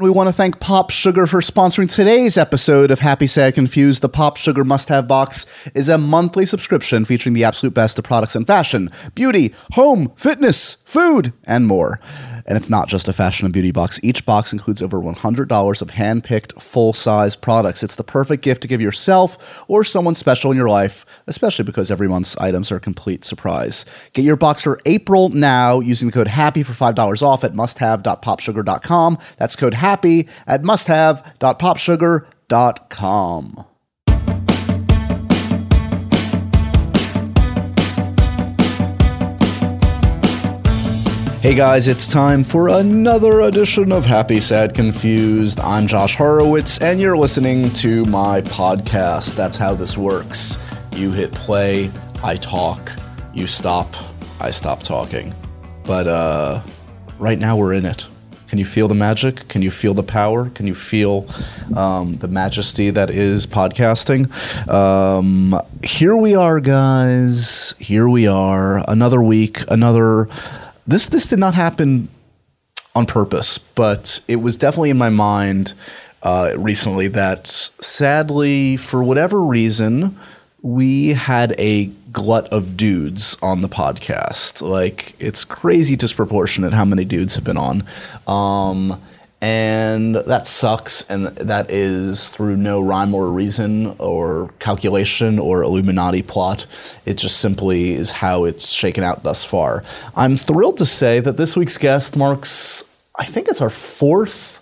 We want to thank Pop Sugar for sponsoring today's episode of Happy Sad Confused. The Pop Sugar Must Have Box is a monthly subscription featuring the absolute best of products in fashion, beauty, home, fitness, food, and more. And it's not just a fashion and beauty box. Each box includes over $100 of hand picked, full size products. It's the perfect gift to give yourself or someone special in your life, especially because every month's items are a complete surprise. Get your box for April now using the code HAPPY for $5 off at musthave.popsugar.com. That's code HAPPY at musthave.popsugar.com. Hey guys, it's time for another edition of Happy, Sad, Confused. I'm Josh Horowitz, and you're listening to my podcast. That's how this works. You hit play, I talk, you stop, I stop talking. But uh, right now we're in it. Can you feel the magic? Can you feel the power? Can you feel um, the majesty that is podcasting? Um, here we are, guys. Here we are. Another week, another this this did not happen on purpose, but it was definitely in my mind uh, recently that sadly, for whatever reason, we had a glut of dudes on the podcast. Like it's crazy disproportionate how many dudes have been on. Um, and that sucks and that is through no rhyme or reason or calculation or illuminati plot. It just simply is how it's shaken out thus far. I'm thrilled to say that this week's guest marks i think it's our fourth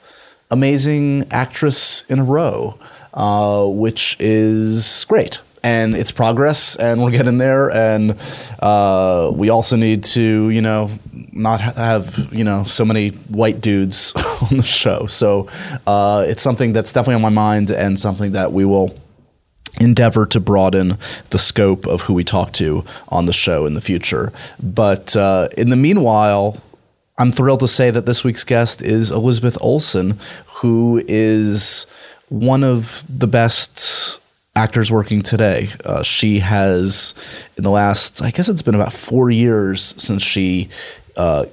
amazing actress in a row uh, which is great. And it's progress and we're getting there and uh, we also need to you know not have you know so many white dudes on the show so uh, it's something that's definitely on my mind and something that we will endeavor to broaden the scope of who we talk to on the show in the future but uh, in the meanwhile i'm thrilled to say that this week's guest is elizabeth olsen who is one of the best actors working today. Uh, she has, in the last, I guess it's been about four years since she, uh,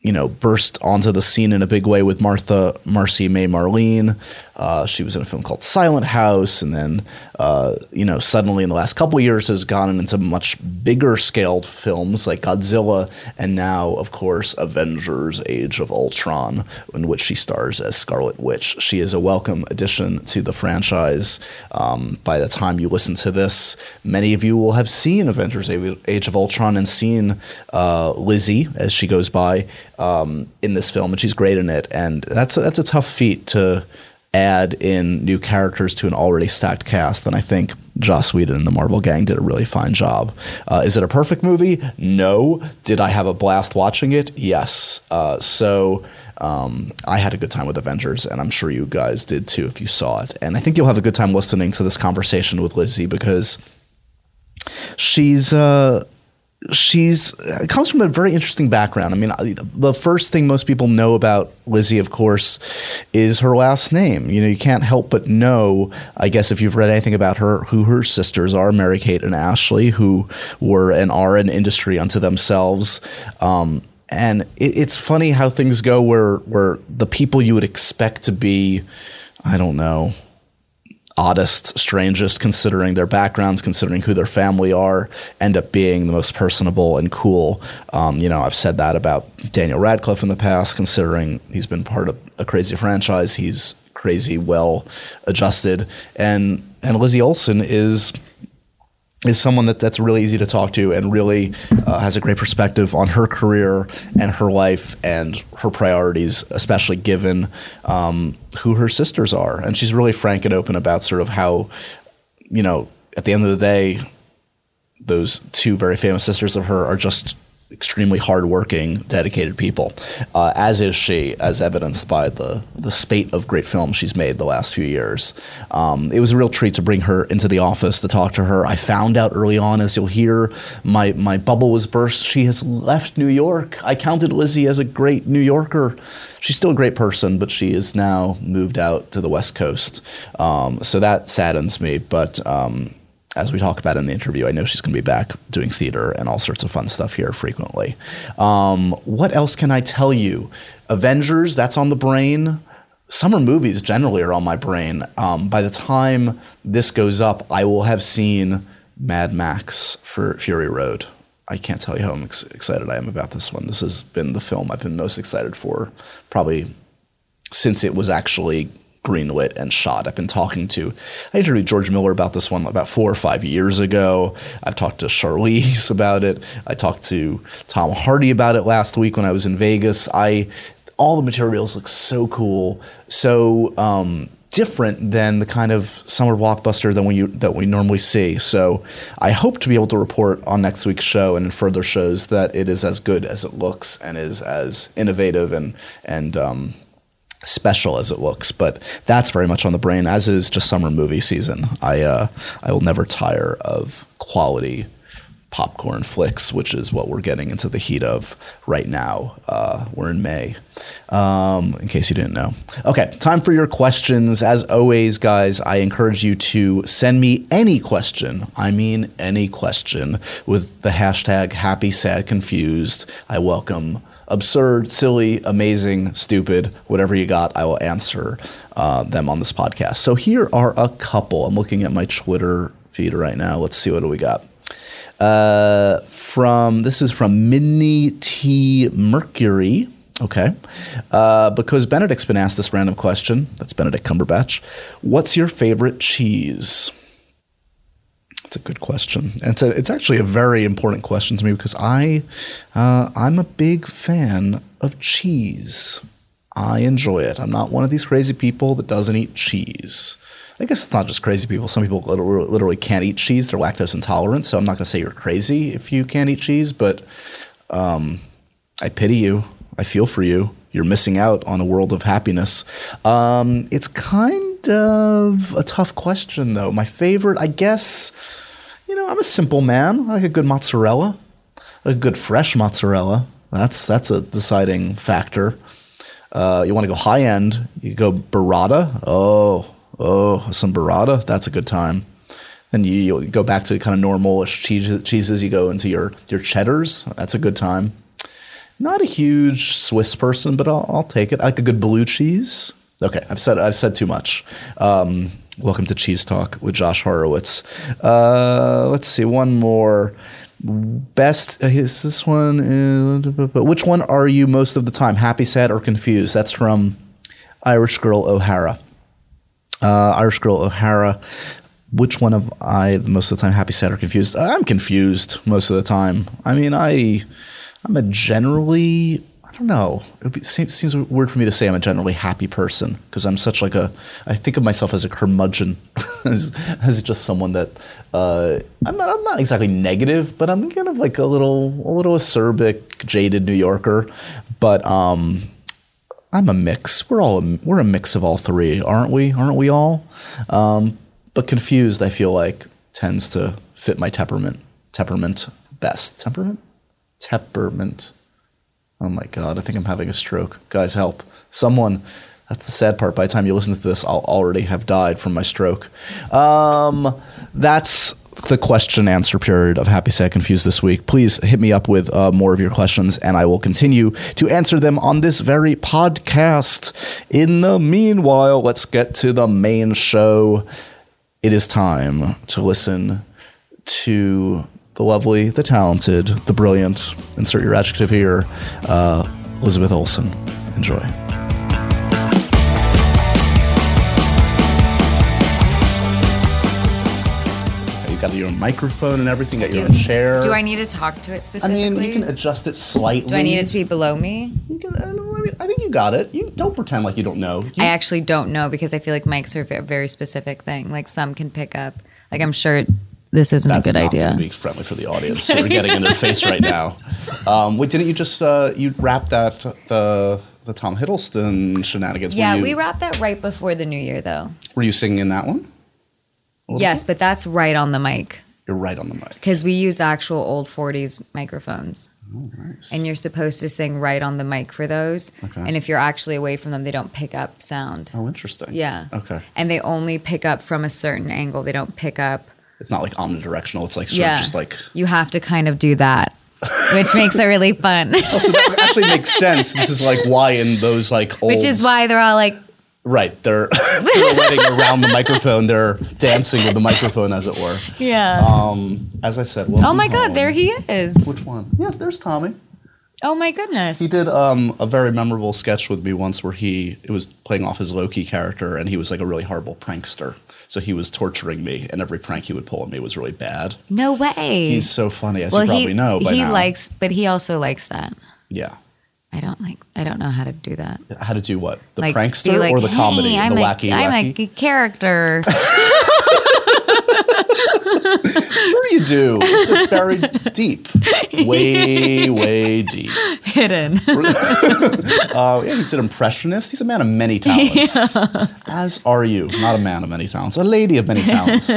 you know, burst onto the scene in a big way with Martha Marcy May Marlene. Uh, she was in a film called Silent House, and then uh, you know suddenly in the last couple years has gone into much bigger scaled films like Godzilla, and now of course Avengers: Age of Ultron, in which she stars as Scarlet Witch. She is a welcome addition to the franchise. Um, by the time you listen to this, many of you will have seen Avengers: Age of Ultron and seen uh, Lizzie as she goes by um, in this film, and she's great in it. And that's a, that's a tough feat to add in new characters to an already stacked cast, then I think Joss Whedon and the Marvel Gang did a really fine job. Uh, is it a perfect movie? No. Did I have a blast watching it? Yes. Uh, so. Um, I had a good time with Avengers, and I'm sure you guys did too if you saw it. And I think you'll have a good time listening to this conversation with Lizzie because she's uh, she's comes from a very interesting background. I mean, the first thing most people know about Lizzie, of course, is her last name. You know, you can't help but know, I guess, if you've read anything about her, who her sisters are, Mary Kate and Ashley, who were and are an industry unto themselves. Um, and it, it's funny how things go where where the people you would expect to be, I don't know, oddest, strangest, considering their backgrounds, considering who their family are, end up being the most personable and cool. Um, you know, I've said that about Daniel Radcliffe in the past, considering he's been part of a crazy franchise. He's crazy, well adjusted, and and Lizzie Olsen is is someone that, that's really easy to talk to and really uh, has a great perspective on her career and her life and her priorities, especially given um, who her sisters are. And she's really frank and open about sort of how, you know, at the end of the day, those two very famous sisters of her are just extremely hardworking, dedicated people, uh, as is she, as evidenced by the the spate of great films she's made the last few years. Um, it was a real treat to bring her into the office to talk to her. I found out early on, as you'll hear, my my bubble was burst. She has left New York. I counted Lizzie as a great New Yorker. She's still a great person, but she is now moved out to the West Coast. Um, so that saddens me, but. Um, as we talk about in the interview, I know she's going to be back doing theater and all sorts of fun stuff here frequently. Um, what else can I tell you? Avengers, that's on the brain. summer movies generally are on my brain. Um, by the time this goes up, I will have seen Mad Max for Fury Road. I can't tell you how ex- excited I am about this one. This has been the film I've been most excited for, probably since it was actually greenlit and shot. I've been talking to, I interviewed George Miller about this one about four or five years ago. I've talked to Charlize about it. I talked to Tom Hardy about it last week when I was in Vegas. I, all the materials look so cool, so um, different than the kind of summer blockbuster that we that we normally see. So I hope to be able to report on next week's show and in further shows that it is as good as it looks and is as innovative and and um, special as it looks, but that's very much on the brain, as is just summer movie season. I uh, I will never tire of quality popcorn flicks, which is what we're getting into the heat of right now. Uh, we're in May, um, in case you didn't know. Okay, time for your questions. As always, guys, I encourage you to send me any question. I mean, any question with the hashtag happy, sad, confused. I welcome absurd, silly, amazing, stupid, whatever you got, I will answer uh, them on this podcast. So here are a couple. I'm looking at my Twitter feed right now. Let's see what do we got. Uh, from this is from Minnie T Mercury. Okay, uh, because Benedict's been asked this random question. That's Benedict Cumberbatch. What's your favorite cheese? It's a good question. And it's, a, it's actually a very important question to me because I, uh, I'm a big fan of cheese. I enjoy it. I'm not one of these crazy people that doesn't eat cheese. I guess it's not just crazy people. Some people literally, literally can't eat cheese. They're lactose intolerant. So I'm not going to say you're crazy if you can't eat cheese, but um, I pity you. I feel for you. You're missing out on a world of happiness. Um, it's kind of a tough question, though. My favorite, I guess you know, I'm a simple man. I like a good mozzarella, a good fresh mozzarella. That's that's a deciding factor. Uh, you want to go high end, you go burrata. Oh, oh, some burrata. That's a good time. Then you, you go back to kind of normal cheese, cheeses. You go into your your cheddars. That's a good time. Not a huge Swiss person, but I'll, I'll take it. I like a good blue cheese. Okay, I've said I've said too much. Um, Welcome to Cheese Talk with Josh Horowitz. Uh, let's see, one more. Best uh, is this one? Uh, which one are you most of the time? Happy, sad, or confused? That's from Irish Girl O'Hara. Uh, Irish Girl O'Hara. Which one of I most of the time? Happy, sad, or confused? I'm confused most of the time. I mean, I I'm a generally I don't know. It seems, seems weird for me to say I'm a generally happy person because I'm such like a. I think of myself as a curmudgeon, as, as just someone that uh, I'm not. I'm not exactly negative, but I'm kind of like a little, a little acerbic, jaded New Yorker. But um, I'm a mix. We're all a, we're a mix of all three, aren't we? Aren't we all? Um, but confused, I feel like tends to fit my temperament. Temperament best. Temperament. Temperament Oh my God, I think I'm having a stroke. Guys, help. Someone. That's the sad part. By the time you listen to this, I'll already have died from my stroke. Um, that's the question answer period of Happy Sad Confused this week. Please hit me up with uh, more of your questions, and I will continue to answer them on this very podcast. In the meanwhile, let's get to the main show. It is time to listen to the lovely, the talented, the brilliant, insert your adjective here, uh, Elizabeth Olsen. Enjoy. You got your own microphone and everything, got your Do- own chair. Do I need to talk to it specifically? I mean, you can adjust it slightly. Do I need it to be below me? I don't- I mean, I think you got it. You don't pretend like you don't know. You- I actually don't know because I feel like mics are a very specific thing. Like some can pick up. Like I'm sure this isn't that's a good not idea. going to be friendly for the audience. We're getting in their face right now. Um, wait, didn't you just uh, you wrap that the the Tom Hiddleston shenanigans? yeah, you, we wrapped that right before the new year though. Were you singing in that one? Yes, bit? but that's right on the mic You're right on the mic. because we used actual old 40s microphones. Oh, nice. And you're supposed to sing right on the mic for those. Okay. And if you're actually away from them, they don't pick up sound. oh, interesting. Yeah. Okay. And they only pick up from a certain angle. They don't pick up It's not like omnidirectional. It's like sort yeah. of just like. you have to kind of do that, which makes it really fun. Oh, so that actually makes sense. This is like why in those like old. which is why they're all like, Right, they're, they're letting around the microphone. They're dancing with the microphone, as it were. Yeah. Um, as I said, oh my God, home. there he is. Which one? Yes, there's Tommy. Oh my goodness. He did um, a very memorable sketch with me once where he it was playing off his Loki character, and he was like a really horrible prankster. So he was torturing me, and every prank he would pull on me was really bad. No way. He's so funny, as well, you probably he, know by he now. likes, but he also likes that. yeah. I don't like. I don't know how to do that. How to do what? The like, prankster like, or the comedy? I'm the a- wacky, I'm wacky? a character. Sure, you do. It's just buried deep, way, way deep. hidden. Uh, yeah, he's an impressionist. He's a man of many talents. As are you. Not a man of many talents, a lady of many talents.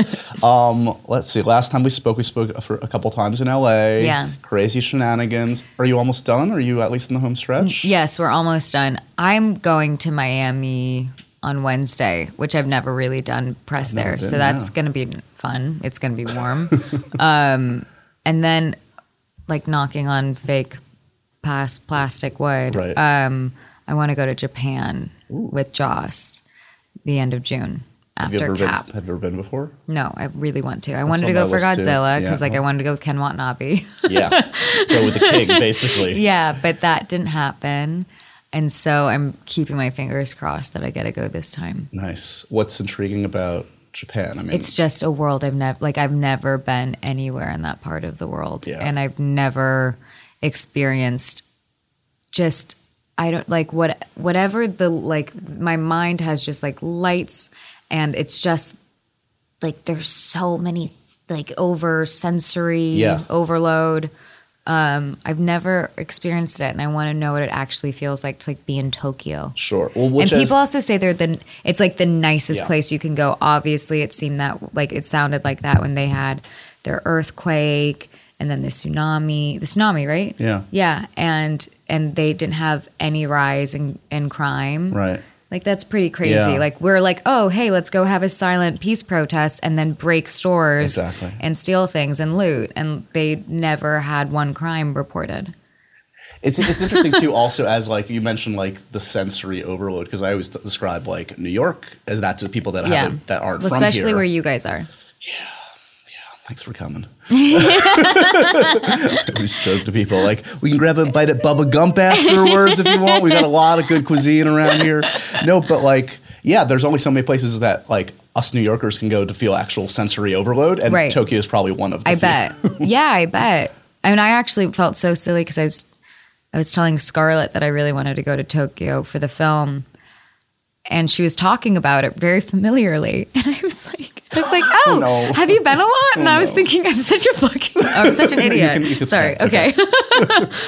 um, let's see. Last time we spoke, we spoke for a couple times in L.A. Yeah. Crazy shenanigans. Are you almost done? Are you at least in the home stretch? yes, we're almost done. I'm going to Miami on Wednesday, which I've never really done press there, been, so that's yeah. going to be fun. It's going to be warm, um, and then like knocking on fake pas- plastic wood. Right. Um, I want to go to Japan with Joss the end of June Have you after ever Cap. been? Have you ever been before? No, I really want to. I wanted to go for. Godzilla Yeah. because like I wanted to go with Ken Watanabe. Yeah. Go with the king, basically. yeah, but that didn't happen. And so I'm keeping my fingers crossed that I get to go this time. Nice. What's intriguing about Japan? I mean, It's just a world I've never like I've never been anywhere in that part of the world. Yeah. And I've never experienced just I don't like what whatever the like my mind has just like lights and it's just like there's so many like over sensory Yeah. overload. Um, I've never experienced it, and I want to know what it actually feels like to like be in Tokyo. sure. Well, which and people also say they're the it's like the nicest Yeah. place you can go. Obviously, it seemed that like it sounded like that when they had their earthquake and then the tsunami, the tsunami, right? Yeah. yeah, and and they didn't have any rise in in crime. right. Like that's pretty crazy. Yeah. Like we're like, oh hey, let's go have a silent peace protest and then break stores Exactly. and steal things and loot, and they never had one crime reported. It's it's interesting too. Also, as like you mentioned, like the sensory overload, because I always describe like New York as that to people that Yeah, that aren't Well, from especially here. where you guys are. Thanks for coming. I always joke to people like we can grab a bite at Bubba Gump afterwards if you want. We got a lot of good cuisine around here. No, but like yeah, there's only so many places that like us New Yorkers can go to feel actual sensory overload, and Right. Tokyo is probably one of. the I few. bet. yeah, I bet. I mean, I actually felt so silly because I was, I was telling Scarlett that I really wanted to go to Tokyo for the film, and she was talking about it very familiarly, and I was like, I was like, oh, oh, no. have you been a lot? And Oh, I was no. thinking, I'm such a fucking, I'm such an idiot. can- you can Sorry. it's Okay.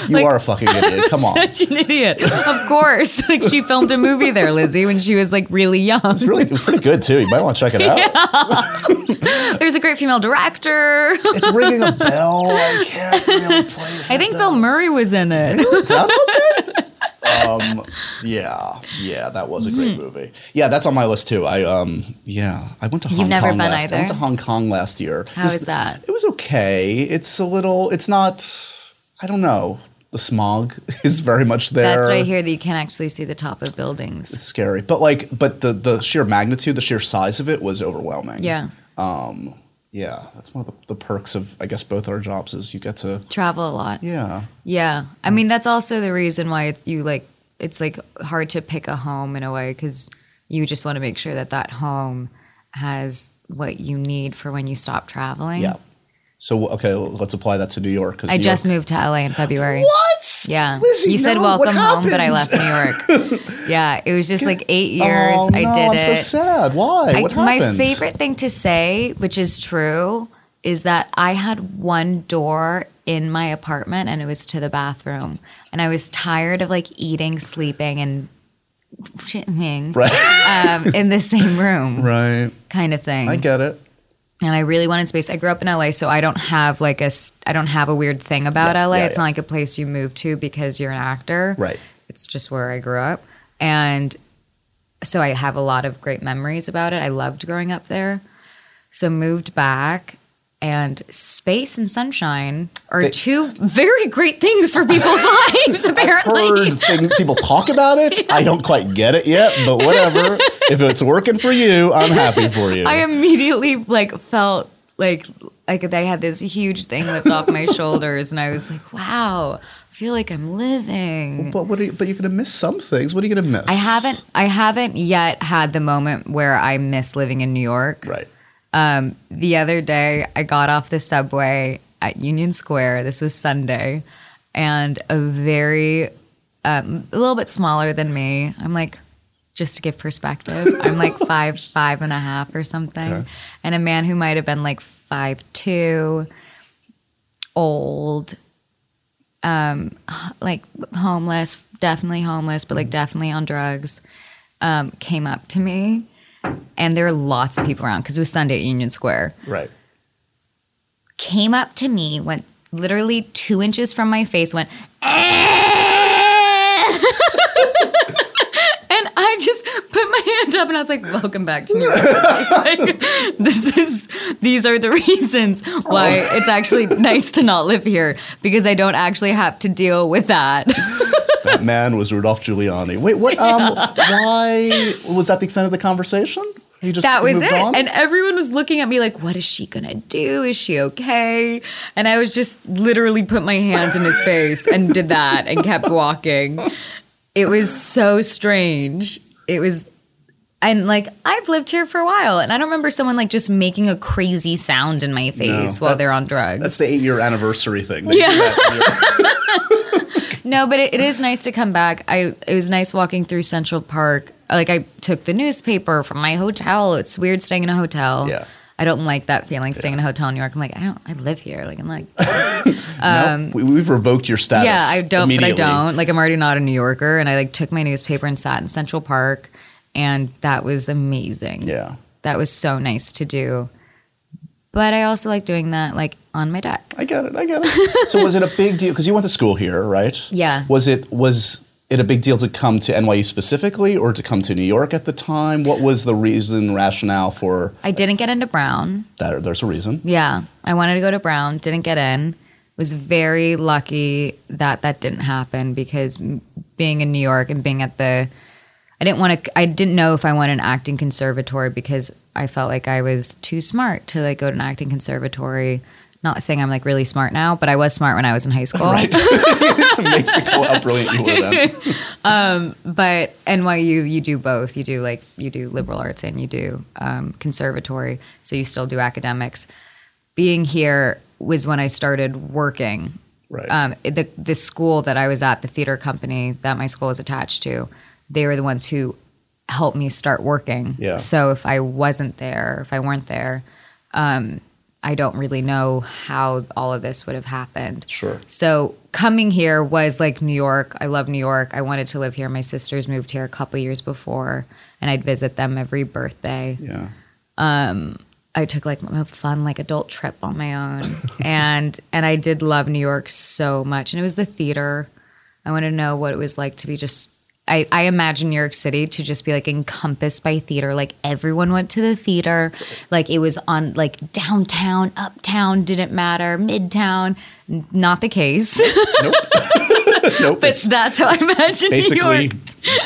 You are a fucking idiot. Come on. such an idiot. Of course. Like she filmed a movie there, Lizzie, when she was like really young. It's really it pretty good too. You might want to check it out. There's a great female director. It's ringing a bell. I can't really place I think though. Bill Murray was in it. Um, yeah, yeah, that was a great movie. Yeah, that's on my list too. I um, yeah, I went to Hong You've never Kong been last. I went to Hong Kong last year. How This- is that? It was okay. It's a little. It's not. I don't know. The smog is very much there. That's right here that you can't actually see the top of buildings. It's scary, but like, but the the sheer magnitude, the sheer size of it was overwhelming. Yeah. Um. Yeah, that's one of the, the perks of I guess both our jobs is you get to. Travel a lot. Yeah. Yeah. I mm. mean, that's also the reason why it's, you like, it's like hard to pick a home in a way because you just want to make sure that that home has what you need for when you stop traveling. Yeah. So okay, well, let's apply that to New York. I New just York- moved to LA in February. What? Yeah. Lizzie, you said no, welcome home, but I left New York. yeah. It was just like eight years. Oh, I no, did I'm it. so sad. Why? I- what happened? my favorite thing to say, which is true, is that I had one door in my apartment and it was to the bathroom. And I was tired of like eating, sleeping, and shitting Right. um, in the same room right. kind of thing. I get it. And I really wanted space. I grew up in LA, so I don't have like a I don't have a weird thing about Yeah, LA. yeah, it's yeah. not like a place you move to because you're an actor. Right. It's just where I grew up. And so I have a lot of great memories about it. I loved growing up there. So moved back and space and sunshine are two very great things for people's lives. Apparently, Heard thing, people talk about it. I don't quite get it yet, but whatever. if it's working for you, I'm happy for you. I immediately like felt like like they had this huge thing lift off my shoulders, and I was like, "Wow, I feel like I'm living." but what? Are you, but you're gonna miss some things. What are you gonna miss? I haven't I haven't yet had the moment where I miss living in New York. Right. Um, the other day, I got off the subway at Union Square. This was Sunday, and a very, um, a little bit smaller than me. I'm like, just to give perspective, I'm like five, five and a half or something, Okay. and a man who might have been like five two, old, um, like homeless, definitely homeless, but like definitely on drugs, um, came up to me and there were lots of people around because it was Sunday at Union Square. Right. Came up to me, went literally two inches from my face, went, eh! and I just put my hand up and I was like, "Welcome back to New York." like, this is these are the reasons why oh. it's actually nice to not live here because I don't actually have to deal with that. That man was Rudolph Giuliani. Wait, what? Um, why was that the extent of the conversation? He just that was it. on? And everyone was looking at me like, what is she gonna do? Is she okay? And I was just literally put my hand in his face and did that and kept walking. It was so strange. It was and like I've lived here for a while and I don't remember someone like just making a crazy sound in my face while they're on drugs. That's the eight-year anniversary thing. That. No, but it, it is nice to come back. I it was nice walking through Central Park. Like I took the newspaper from my hotel. It's weird staying in a hotel. Yeah. I don't like that feeling staying in a hotel in New York. I'm like, I don't I live here. Like I'm like no, um, we, we've revoked your status. Yeah, I don't but I don't. Like I'm already not a New Yorker and I like took my newspaper and sat in Central Park and that was amazing. Yeah. That was so nice to do. But I also like doing that like on my deck. I get it. I get it. so was it a big deal because you went to school here, right? Yeah. Was it was it a big deal to come to NYU specifically, or to come to New York at the time? What was the reason, rationale for I didn't get into Brown. that? There's a reason. Yeah, I wanted to go to Brown, didn't get in. Was very lucky that that didn't happen because being in New York and being at the, I didn't want to. I didn't know if I wanted an acting conservatory because I felt like I was too smart to like go to an acting conservatory. Not saying I'm like really smart now, but I was smart when I was in high school. Right. it's amazing how, brilliant you were then. but NYU, you do both. You do like you do liberal arts and you do um, conservatory, so you still do academics. Being here was when I started working. Right. Um, the the school that I was at, the theater company that my school was attached to, they were the ones who helped me start working. Yeah. So if I wasn't there, if I weren't there, um, I don't really know how all of this would have happened. Sure. So coming here was like New York. I love New York. I wanted to live here. My sisters moved here a couple years before, and I'd visit them every birthday. Yeah. Um, I took like a fun like adult trip on my own, and and I did love New York so much. And it was the theater. I wanted to know what it was like to be just. I, I imagine New York City to just be like encompassed by theater. Like everyone went to the theater. Like it was on like downtown, uptown, didn't matter, midtown. Not the case. Nope. Nope. But that's how I imagine New basically York.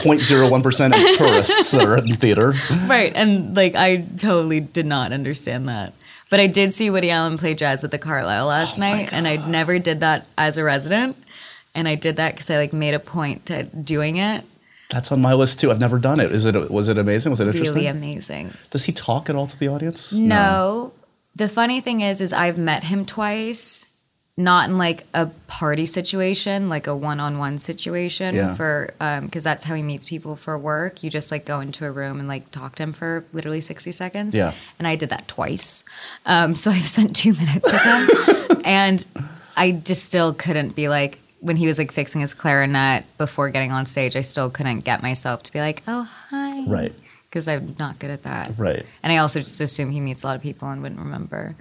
0.01% of tourists that are in theater. Right. And like I totally did not understand that. But I did see Woody Allen play jazz at the Carlyle last oh night, and I never did that as a resident. And I did that because I like made a point to doing it. That's on my list too. I've never done it. Is it was it amazing? Was it interesting? Really amazing. Does he talk at all to the audience? No. The funny thing is, is I've met him twice, not in like a party situation, like a one-on-one situation Yeah. for, um, because that's how he meets people for work. You just like go into a room and like talk to him for literally sixty seconds. Yeah. And I did that twice, um, so I've spent two minutes with him, and I just still couldn't be like when he was like fixing his clarinet before getting on stage. I still couldn't get myself to be like, oh hi, Right. because I'm not good at that. Right. And I also just assume he meets a lot of people and wouldn't remember.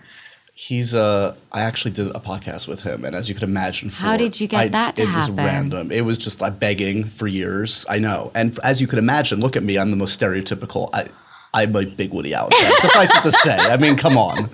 He's uh I actually did a podcast with him and as you could imagine for, How did you get I- that to it was random. It was just like begging for years. I know. And as you could imagine, look at me, I'm the most stereotypical I I'm a big Woody Allen fan. Suffice it to say. I mean, come on.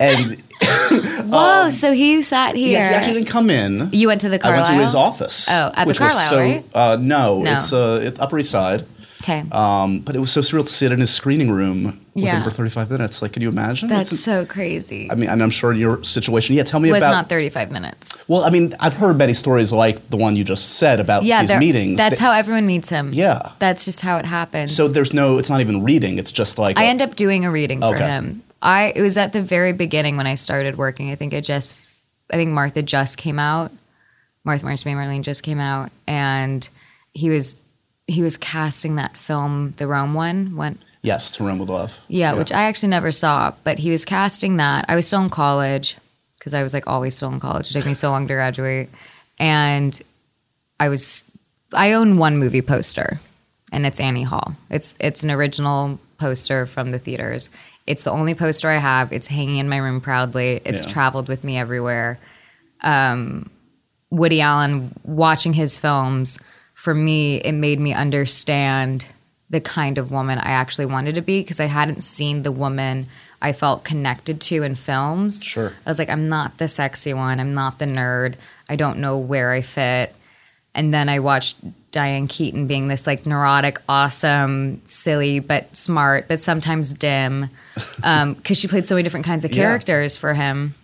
And Whoa! so he sat here. Yeah, he actually didn't come in. you went to the car. I went to his office. Oh, at the which was Carlyle, so, right? Uh, no, No. it's uh, it's Upper East Side. Okay. Um, but it was so surreal to sit in his screening room with Yeah. him for 35 minutes. Like, can you imagine? That's It's- so crazy. I mean, and I'm sure in your situation. Yeah, tell me was about. Was not 35 minutes. well, I mean, I've heard many stories like the one you just said about Yeah, these meetings. That's They- how everyone meets him. Yeah. That's just how it happens. So there's no. It's not even reading. It's just like. I a- end up doing a reading for Okay. him. I it was at the very beginning when I started working. I think it just I think Martha just came out. Martha Martin May Marlene just came out and he was he was casting that film, the Rome one, went Yes, to Rome with Love. yeah, which I actually never saw, but he was casting that. I was still in college because I was like always still in college. It took me so long to graduate. And I was I own one movie poster and it's Annie Hall. It's it's an original poster from the theaters. It's the only poster I have. It's hanging in my room proudly. It's Yeah. traveled with me everywhere. Um, Woody Allen watching his films for me it made me understand the kind of woman I actually wanted to be because I hadn't seen the woman I felt connected to in films. Sure. I was like I'm not the sexy one, I'm not the nerd. I don't know where I fit. And then I watched Diane Keaton being this like neurotic, awesome, silly, but smart, but sometimes dim, um, because she played so many different kinds of Yeah. characters for him.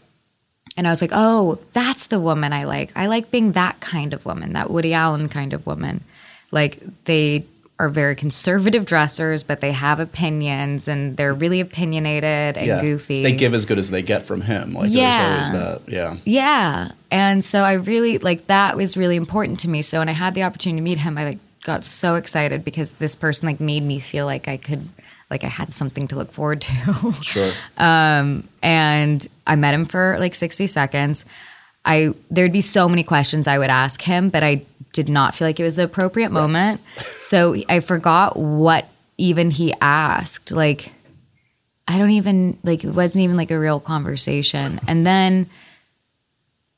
And I was like, oh, that's the woman I like. I like being that kind of woman, that Woody Allen kind of woman. Like they are very conservative dressers, but they have opinions and they're really opinionated and yeah. goofy. They give as good as they get from him. Like Yeah. there's always that. Yeah. Yeah. And so I really like that was really important to me. So when I had the opportunity to meet him, I like got so excited because this person like made me feel like I could like I had something to look forward to. Sure. um and I met him for like 60 seconds. I there'd be so many questions I would ask him, but I did not feel like it was the appropriate moment. So I forgot what even he asked. Like I don't even like it wasn't even like a real conversation. And then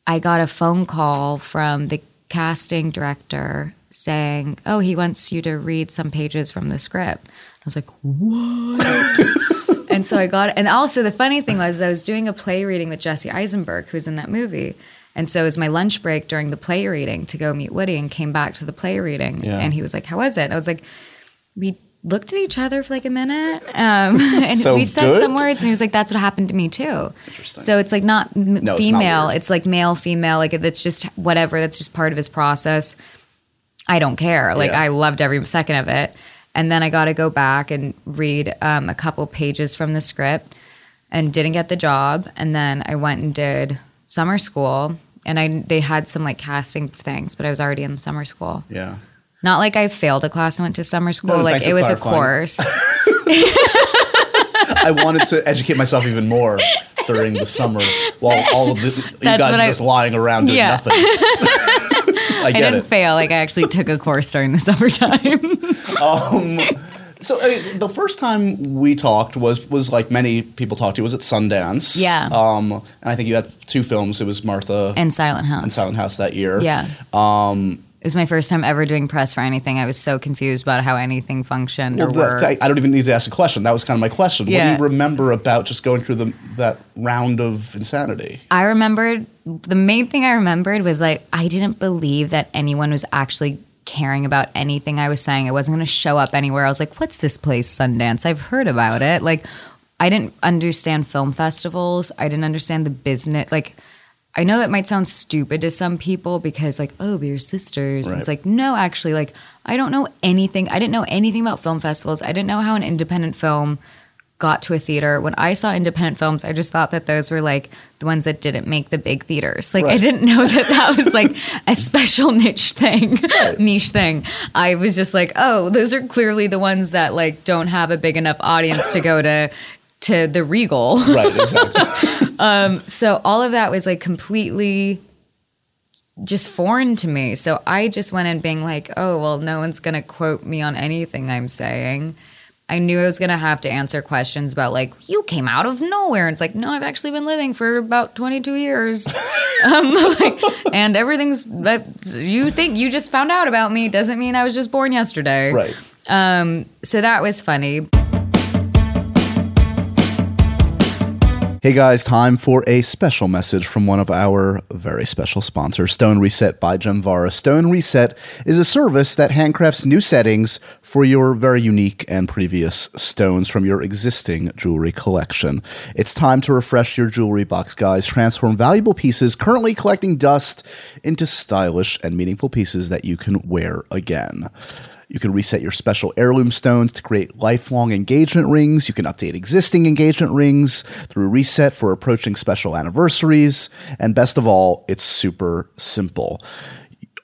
I got a phone call from the casting director saying, "Oh, he wants you to read some pages from the script." I was like, "What?" and so I got and also the funny thing was I was doing a play reading with Jesse Eisenberg who's in that movie. And so it was my lunch break during the play reading to go meet Woody and came back to the play reading. Yeah. And he was like, How was it? I was like, We looked at each other for like a minute. Um, and So we said good? some words and he was like, That's what happened to me too. So it's like not m- No, it's not female. It's, like male, female. Like that's just whatever. That's just part of his process. I don't care. Like Yeah. I loved every second of it. And then I got to go back and read um, a couple pages from the script and didn't get the job. And then I went and did summer school. And I they had some like casting things, but I was already in summer school. Yeah. Not like I failed a class and went to summer school. No, like it was a course. I wanted to educate myself even more during the summer while all of the, you That's guys are I- just lying around doing Yeah. nothing. I I didn't it. fail. Like I actually took a course during the summertime. Um, So uh, the first time we talked was was like many people talked to was at Sundance. Yeah. Um, and I think you had two films. It was Martha and Silent House. and Silent House that year. Yeah. Um, It was my first time ever doing press for anything. I was so confused about how anything functioned well, or worked. I, I don't even need to ask a question. That was kind of my question. What Yeah. do you remember about just going through the, that round of insanity? I remembered the main thing I remembered was like I didn't believe that anyone was actually caring about anything I was saying. I wasn't going to show up anywhere. I was like, "What's this place, Sundance? I've heard about it." Like I didn't understand film festivals. I didn't understand the business like I know that might sound stupid to some people because like, "Oh, we're sisters." Right. It's like, "No, actually like I don't know anything. I didn't know anything about film festivals. I didn't know how an independent film got to a theater. When I saw independent films, I just thought that those were like the ones that didn't make the big theaters. Like I didn't know that that was like a special niche thing, niche thing. I was just like, oh, those are clearly the ones that like don't have a big enough audience to go to to the Regal. Right, exactly. Um, so all of that was like completely just foreign to me. So I just went in being like, oh, well, no one's going to quote me on anything I'm saying. I knew I was going to have to answer questions about, like, you came out of nowhere. And it's like, no, I've actually been living for about 22 years. um, like, and everything's that you think you just found out about me doesn't mean I was just born yesterday. right. Um, so that was funny. Hey guys, time for a special message from one of our very special sponsors, Stone Reset by Gemvara. Stone Reset is a service that handcrafts new settings for your very unique and previous stones from your existing jewelry collection. It's time to refresh your jewelry box, guys. Transform valuable pieces currently collecting dust into stylish and meaningful pieces that you can wear again. You can reset your special heirloom stones to create lifelong engagement rings. You can update existing engagement rings through reset for approaching special anniversaries. And best of all, it's super simple.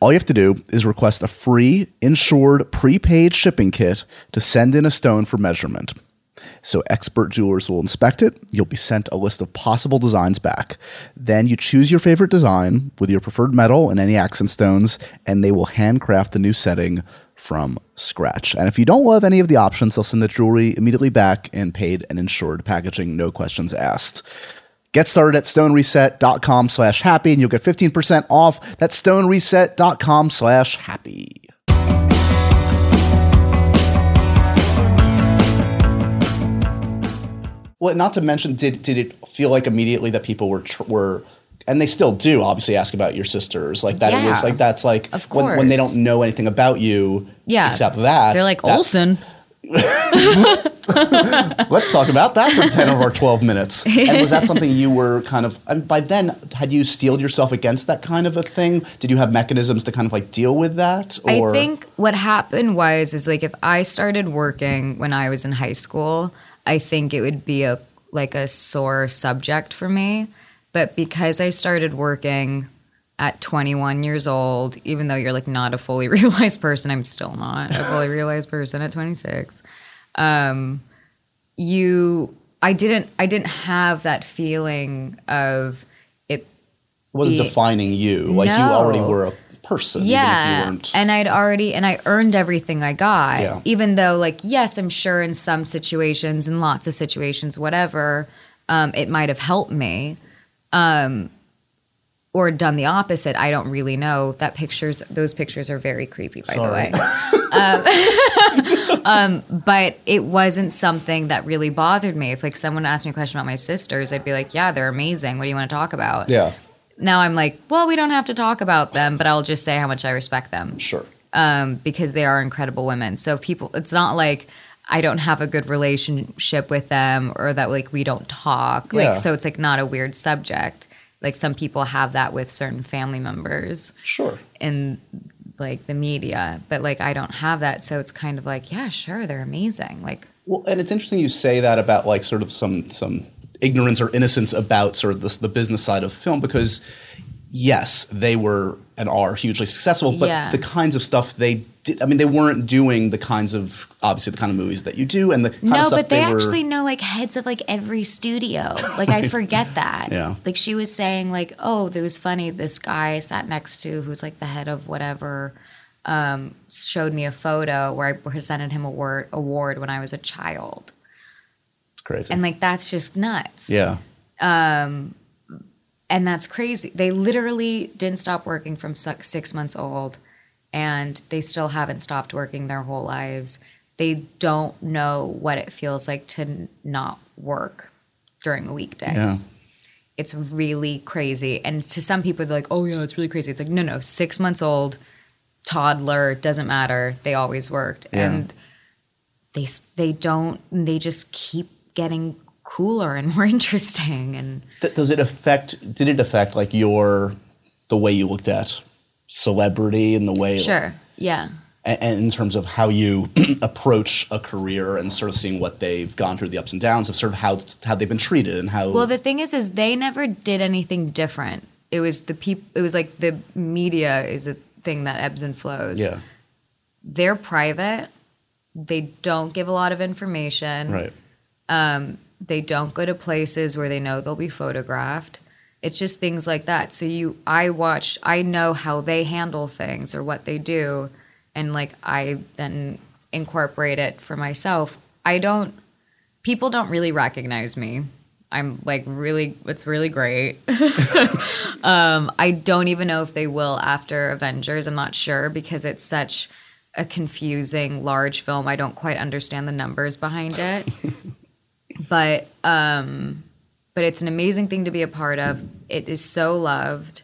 All you have to do is request a free, insured, prepaid shipping kit to send in a stone for measurement. So expert jewelers will inspect it. You'll be sent a list of possible designs back. Then you choose your favorite design with your preferred metal and any accent stones, and they will handcraft the new setting from scratch. And if you don't love any of the options, they'll send the jewelry immediately back in paid and insured packaging, no questions asked. Get started at stonereset.com slash happy and you'll get 15% off. That's stonereset.com slash happy. Well, not to mention, did did it feel like immediately that people were tr- were, and they still do obviously ask about your sisters like that? It was like that's like Of when, when they course. don't know anything about you, Yeah. except that They're like that- Olsen. Let's talk about that for ten of our twelve minutes. And was that something you were kind of? And by then, had you steeled yourself against that kind of a thing? Did you have mechanisms to kind of like deal with that? Or? I think what happened was is like if I started working when I was in high school, I think it would be a like a sore subject for me. But because I started working at 21 years old, even though you're like not a fully realized person, I'm still not a fully realized person at 26. Um, you, I didn't, I didn't have that feeling of it it wasn't defining you. Like you already were a person. even if you yeah and i'd already and i earned everything i got Yeah. even though like yes i'm sure in some situations in lots of situations whatever um, it might have helped me um, or done the opposite i don't really know that pictures those pictures are very creepy by Sorry. the way um, um, but it wasn't something that really bothered me if like someone asked me a question about my sisters i'd be like yeah they're amazing what do you want to talk about yeah, now I'm like, well, we don't have to talk about them, but I'll just say how much I respect them sure. um, because they are incredible women. So people, it's not like I don't have a good relationship with them or that like we don't talk. Yeah. So, it's like not a weird subject. Like some people have that with certain family members Sure. in like the media, but like I don't have that. So it's kind of like, yeah, sure, they're amazing. Like Well, and it's interesting you say that about like sort of some some ignorance or innocence about sort of this, the business side of film because yes, they were and are hugely successful, but Yeah. the kinds of stuff they did, I mean, they weren't doing the kinds of obviously the kind of movies that you do and the kind of no, stuff but they, were, actually know like heads of like every studio. Like I forget that. Yeah. Like she was saying like, oh, it was funny. This guy I sat next to, who's like the head of whatever, um, showed me a photo where I presented him a award award when I was a child, It's crazy. and like that's just nuts. yeah. Um, and that's crazy. They literally didn't stop working from six months old, and they still haven't stopped working their whole lives. They don't know what it feels like to not work during a weekday. Yeah. It's really crazy. And to some people, they're like, "Oh yeah, it's really crazy." It's like, no, no, six months old, toddler, doesn't matter. They always worked, Yeah. and they they don't. They just keep getting cooler and more interesting and does it affect did it affect like your the way you looked at celebrity and the way sure yeah and, in terms of how you approach a career and sort of seeing what they've gone through the ups and downs of sort of how how they've been treated and how Well, the thing is, is they never did anything different. It was the people. It was like the media is a thing that ebbs and flows. yeah they're private. They don't give a lot of information. right um, They don't go to places where they know they'll be photographed. It's just things like that. So you, I watch. I know how they handle things or what they do, and like I then incorporate it for myself. I don't. People don't really recognize me. I'm like really. It's really great. Um, I don't even know if they will after Avengers. I'm not sure because it's such a confusing large film. I don't quite understand the numbers behind it. but um but it's an amazing thing to be a part of. It is so loved.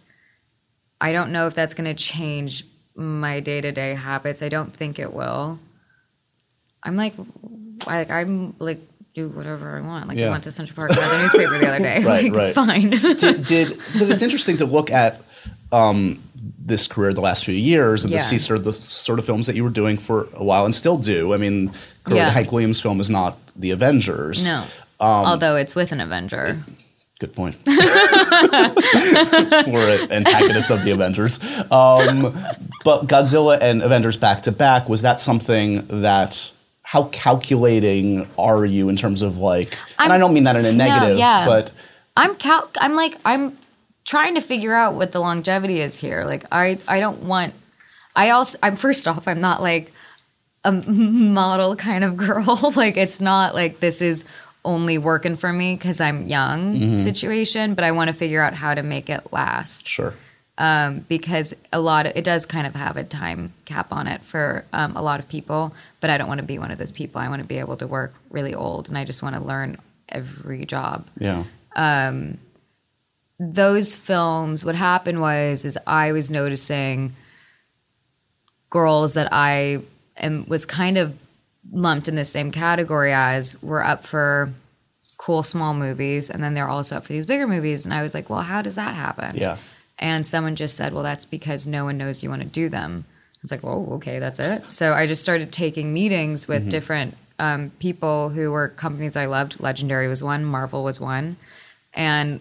I don't know if that's going to change my day to day habits. I don't think it will. I'm like, like I'm like do whatever I want. Like Yeah. I went to Central Park and read the newspaper the other day. Right, like right. it's fine. did did because it's interesting to look at um, this career the last few years and Yeah. to see sort of the sort of films that you were doing for a while and still do. I mean, Yeah. the Hank Williams film is not the Avengers. no, Um, although it's with an Avenger. Good point. We're an antagonist of the Avengers. Um, but Godzilla and Avengers back to back, was that something that, how calculating are you in terms of like, and I don't mean that in a negative, yeah. but I'm cal- I'm like I'm trying to figure out what the longevity is here. Like I I don't want I also I'm first off I'm not like a model kind of girl. like it's not like this is only working for me cuz I'm young Mm-hmm. situation, but I want to figure out how to make it last sure. um, because a lot of it does kind of have a time cap on it for um, a lot of people. But I don't want to be one of those people. I want to be able to work really old, and I just want to learn every job Yeah. those films what happened was is i was noticing girls that i am was kind of lumped in the same category as were up for cool small movies and then they're also up for these bigger movies. And i was like well how does that happen? Yeah. and someone just said well that's because no one knows you want to do them. I was like oh okay that's it. So i just started taking meetings with different um, people who were companies i loved. Legendary was one marvel was one and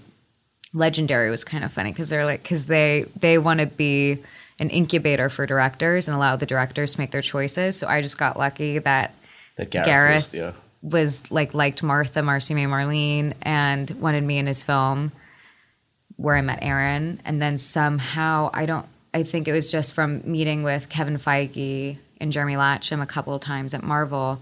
legendary was kind of funny because they're like because they they want to be an incubator for directors and allow the directors to make their choices so i just got lucky that That Gareth, Gareth. was, yeah. was like liked martha marcy may marlene and wanted me in his film where i met aaron and then somehow i don't i think it was just from meeting with kevin feige and jeremy latcham a couple of times at marvel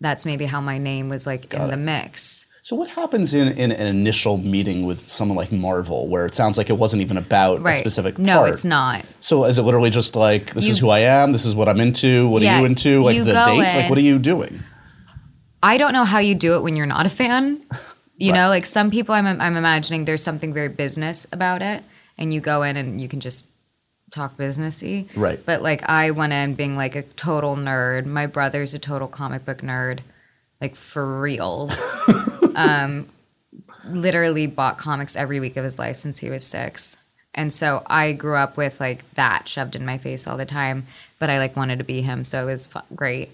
that's maybe how my name was like in Got the mix So what happens in, in an initial meeting with someone like Marvel where it sounds like it wasn't even about a specific no part? No, it's not So is it literally just like this is who I am, this is what I'm into, what Yeah, are you into? Like you is it a date? Like what are you doing? I don't know how you do it when you're not a fan. You Right. know, like some people, I'm, I'm imagining there's something very business about it, and you go in and you can just talk businessy. Right. But like, I went in being like a total nerd. My brother's a total comic book nerd, like for reals. Um, literally bought comics every week of his life since he was six. And so I grew up with like that shoved in my face all the time, but I like wanted to be him, so it was great.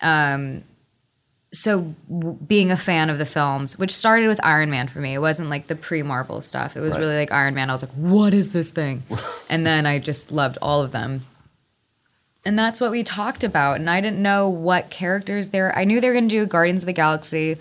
Um, so w- being a fan of the films, which started with Iron Man for me, it wasn't like the pre-Marvel stuff. It was Right. really like Iron Man. I was like, "What is this thing?" and then I just loved all of them. And that's what we talked about. And I didn't know what characters there. I knew they were going to do Guardians of the Galaxy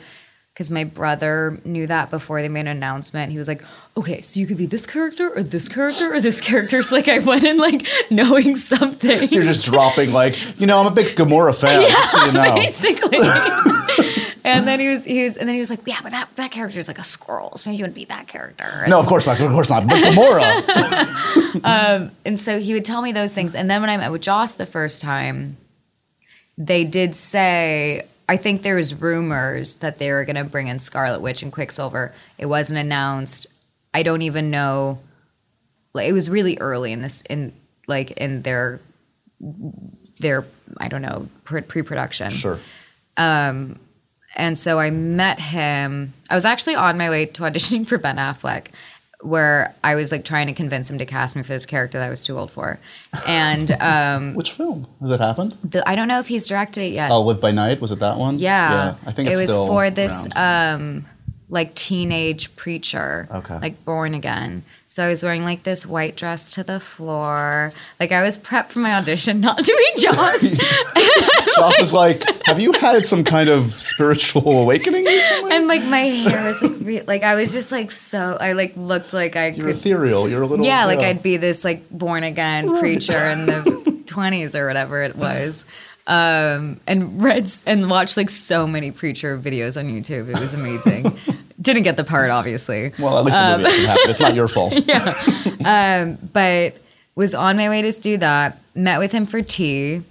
because my brother knew that before they made an announcement. He was like, "Okay, so you could be this character or this character or this character." So like I went in like knowing something. So you're just dropping like, you know, I'm a big Gamora fan, just so you know. basically. and then he was he was and then he was like, yeah, but that that character is like a squirrel, so maybe you wouldn't be that character. And, No, of course not. Of course not. But Gamora. Um, and so he would tell me those things. And then when I met with Joss the first time, they did say. I think there was rumors that they were going to bring in Scarlet Witch and Quicksilver. It wasn't announced. I don't even know. Like it was really early in this in like in their their I don't know pre- pre-production. sure. Um, and so I met him. I was actually on my way to auditioning for Ben Affleck, where I was like trying to convince him to cast me for this character that I was too old for. And um, Which film? Has it happened? the, I don't know if he's directed it yet. Oh, Live by Night? Was it that one? yeah. I think it was for this um, like teenage preacher, Okay. like born again. So I was wearing like this white dress to the floor. Like I was prepped for my audition not to be Joss. Joss was like, "Have you had some kind of spiritual awakening recently? and like my hair was like, re- like I was just like so I like looked like I You're could ethereal. You're a little yeah, like I'd be this like born again Right. preacher in the twenties or whatever it was. Um, and read and watched like so many preacher videos on YouTube. It was amazing. Didn't get the part, obviously, Well, at least the movie doesn't. It's not your fault. Um, but was on my way to do that. Met with him for tea,